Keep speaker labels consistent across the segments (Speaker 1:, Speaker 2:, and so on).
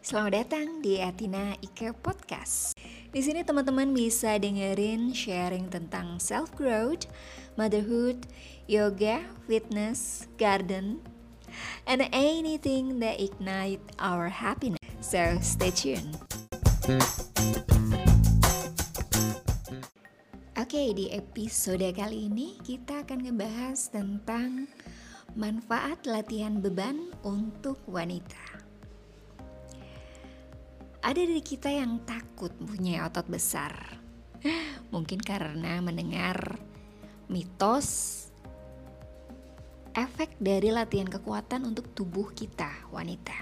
Speaker 1: Selamat datang di Atina Ike Podcast. Di sini teman-teman bisa dengerin sharing tentang self growth, motherhood, yoga, fitness, garden, and anything that ignite our happiness. So stay tuned. Oke, di episode kali ini kita akan ngebahas tentang manfaat latihan beban untuk wanita. Ada dari kita yang takut punya otot besar. Mungkin karena mendengar mitos efek dari latihan kekuatan untuk tubuh kita wanita.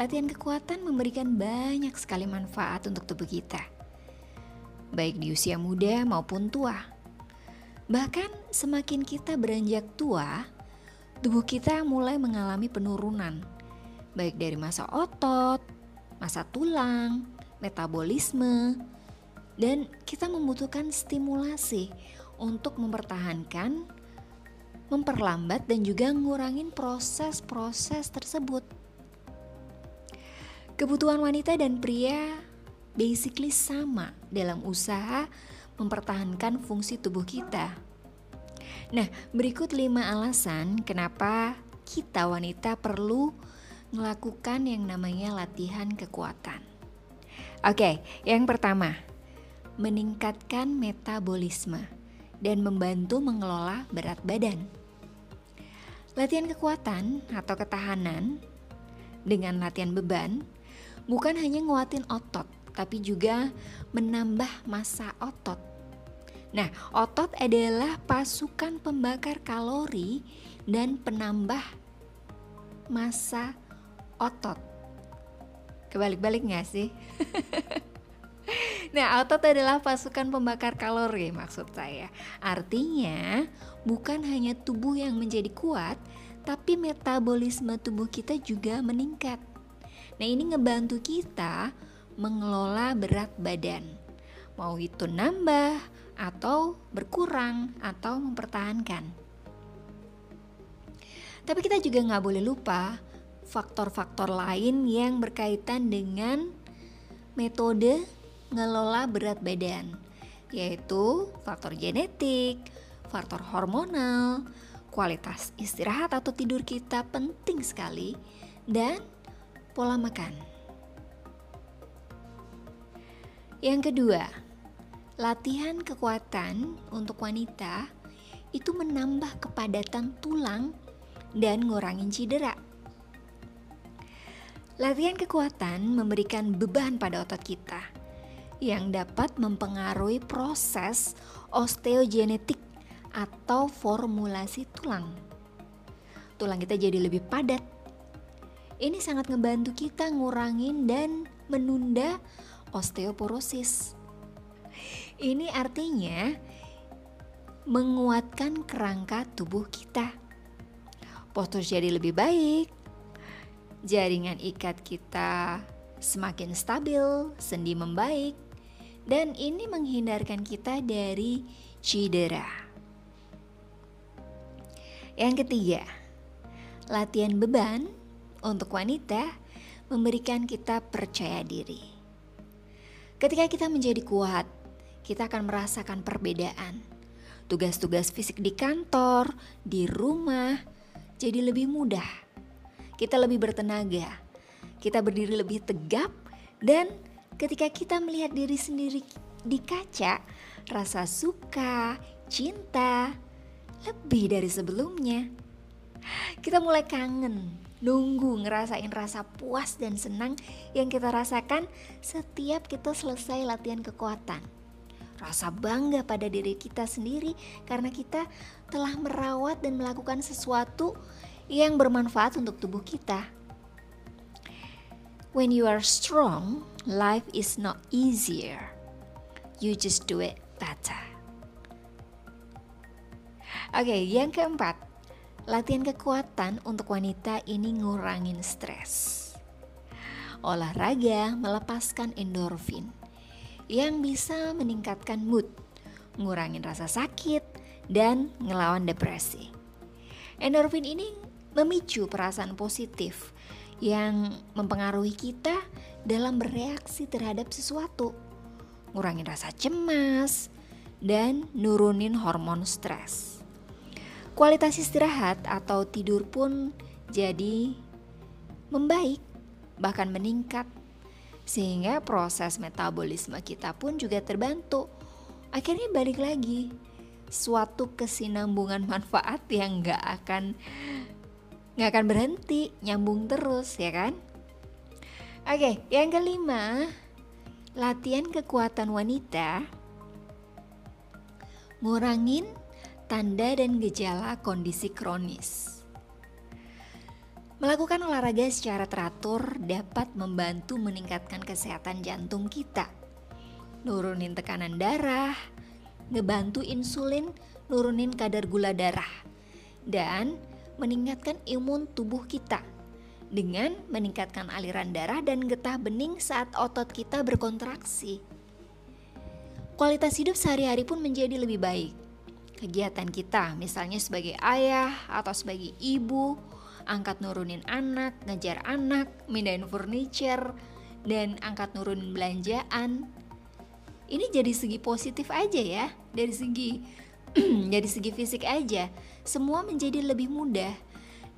Speaker 1: Latihan kekuatan memberikan banyak sekali manfaat untuk tubuh kita. Baik di usia muda maupun tua. Bahkan semakin kita beranjak tua, tubuh kita mulai mengalami penurunan baik dari masa otot, masa tulang, metabolisme, dan kita membutuhkan stimulasi untuk mempertahankan, memperlambat, dan juga ngurangin proses-proses tersebut. Kebutuhan wanita dan pria basically sama dalam usaha mempertahankan fungsi tubuh kita. Nah, berikut 5 alasan kenapa kita wanita perlu melakukan yang namanya latihan kekuatan. Oke, yang pertama, meningkatkan metabolisme dan membantu mengelola berat badan. Latihan kekuatan atau ketahanan dengan latihan beban bukan hanya nguatin otot, tapi juga menambah massa otot. Nah, otot adalah pasukan pembakar kalori dan penambah massa otot. Kebalik-balik gak sih? nah, otot adalah pasukan pembakar kalori maksud saya. Artinya, bukan hanya tubuh yang menjadi kuat, tapi metabolisme tubuh kita juga meningkat. Nah, ini ngebantu kita mengelola berat badan. Mau itu nambah atau berkurang atau mempertahankan. Tapi kita juga nggak boleh lupa faktor-faktor lain yang berkaitan dengan metode ngelola berat badan, yaitu faktor genetik, faktor hormonal, kualitas istirahat atau tidur kita penting sekali, dan pola makan. Yang kedua, latihan kekuatan untuk wanita itu menambah kepadatan tulang dan ngurangin cedera. Latihan kekuatan memberikan beban pada otot kita yang dapat mempengaruhi proses osteogenetik atau formulasi tulang. Tulang kita jadi lebih padat. Ini sangat ngebantu kita ngurangin dan menunda osteoporosis. Ini artinya menguatkan kerangka tubuh kita. Postur jadi lebih baik, jaringan ikat kita semakin stabil, sendi membaik, dan ini menghindarkan kita dari cedera. Yang ketiga, latihan beban untuk wanita memberikan kita percaya diri. Ketika kita menjadi kuat, kita akan merasakan perbedaan. Tugas-tugas fisik di kantor, di rumah, jadi lebih mudah kita lebih bertenaga, kita berdiri lebih tegap, dan ketika kita melihat diri sendiri di kaca, rasa suka, cinta lebih dari sebelumnya. Kita mulai kangen, nunggu ngerasain rasa puas dan senang yang kita rasakan setiap kita selesai latihan kekuatan. Rasa bangga pada diri kita sendiri karena kita telah merawat dan melakukan sesuatu yang bermanfaat untuk tubuh kita. When you are strong, life is not easier. You just do it better. Oke, okay, yang keempat, latihan kekuatan untuk wanita ini ngurangin stres. Olahraga melepaskan endorfin yang bisa meningkatkan mood, ngurangin rasa sakit, dan ngelawan depresi. Endorfin ini memicu perasaan positif yang mempengaruhi kita dalam bereaksi terhadap sesuatu, ngurangin rasa cemas, dan nurunin hormon stres. Kualitas istirahat atau tidur pun jadi membaik, bahkan meningkat, sehingga proses metabolisme kita pun juga terbantu. Akhirnya balik lagi, suatu kesinambungan manfaat yang gak akan nggak akan berhenti, nyambung terus ya kan? Oke, yang kelima, latihan kekuatan wanita ngurangin tanda dan gejala kondisi kronis. Melakukan olahraga secara teratur dapat membantu meningkatkan kesehatan jantung kita, nurunin tekanan darah, ngebantu insulin, nurunin kadar gula darah, dan meningkatkan imun tubuh kita dengan meningkatkan aliran darah dan getah bening saat otot kita berkontraksi. Kualitas hidup sehari-hari pun menjadi lebih baik. Kegiatan kita, misalnya sebagai ayah atau sebagai ibu, angkat nurunin anak, ngejar anak, mindahin furniture, dan angkat nurunin belanjaan. Ini jadi segi positif aja ya, dari segi dari segi fisik aja, semua menjadi lebih mudah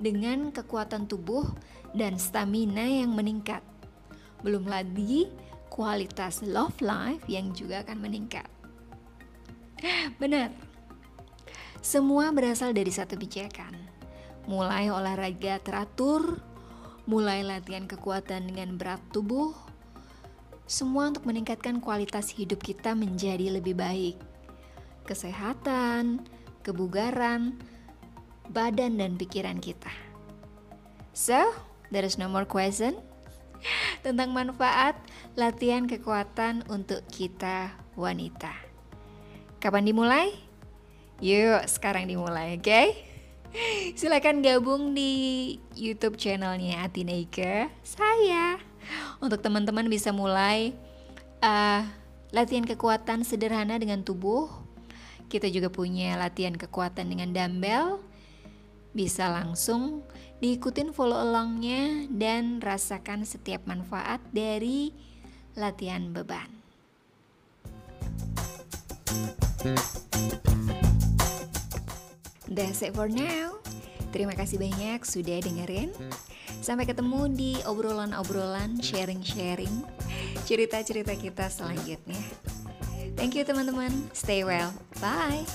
Speaker 1: dengan kekuatan tubuh dan stamina yang meningkat. Belum lagi kualitas love life yang juga akan meningkat. Benar. Semua berasal dari satu pijakan. Mulai olahraga teratur, mulai latihan kekuatan dengan berat tubuh, semua untuk meningkatkan kualitas hidup kita menjadi lebih baik kesehatan, kebugaran, badan dan pikiran kita. So, there is no more question tentang manfaat latihan kekuatan untuk kita wanita. Kapan dimulai? Yuk, sekarang dimulai, oke? Okay? Silahkan gabung di YouTube channelnya Atinaika saya. Untuk teman-teman bisa mulai uh, latihan kekuatan sederhana dengan tubuh kita juga punya latihan kekuatan dengan dumbbell. Bisa langsung diikutin follow alongnya dan rasakan setiap manfaat dari latihan beban. That's it for now. Terima kasih banyak sudah dengerin. Sampai ketemu di obrolan-obrolan, sharing-sharing, cerita-cerita kita selanjutnya. Thank you teman-teman. Stay well. Bye.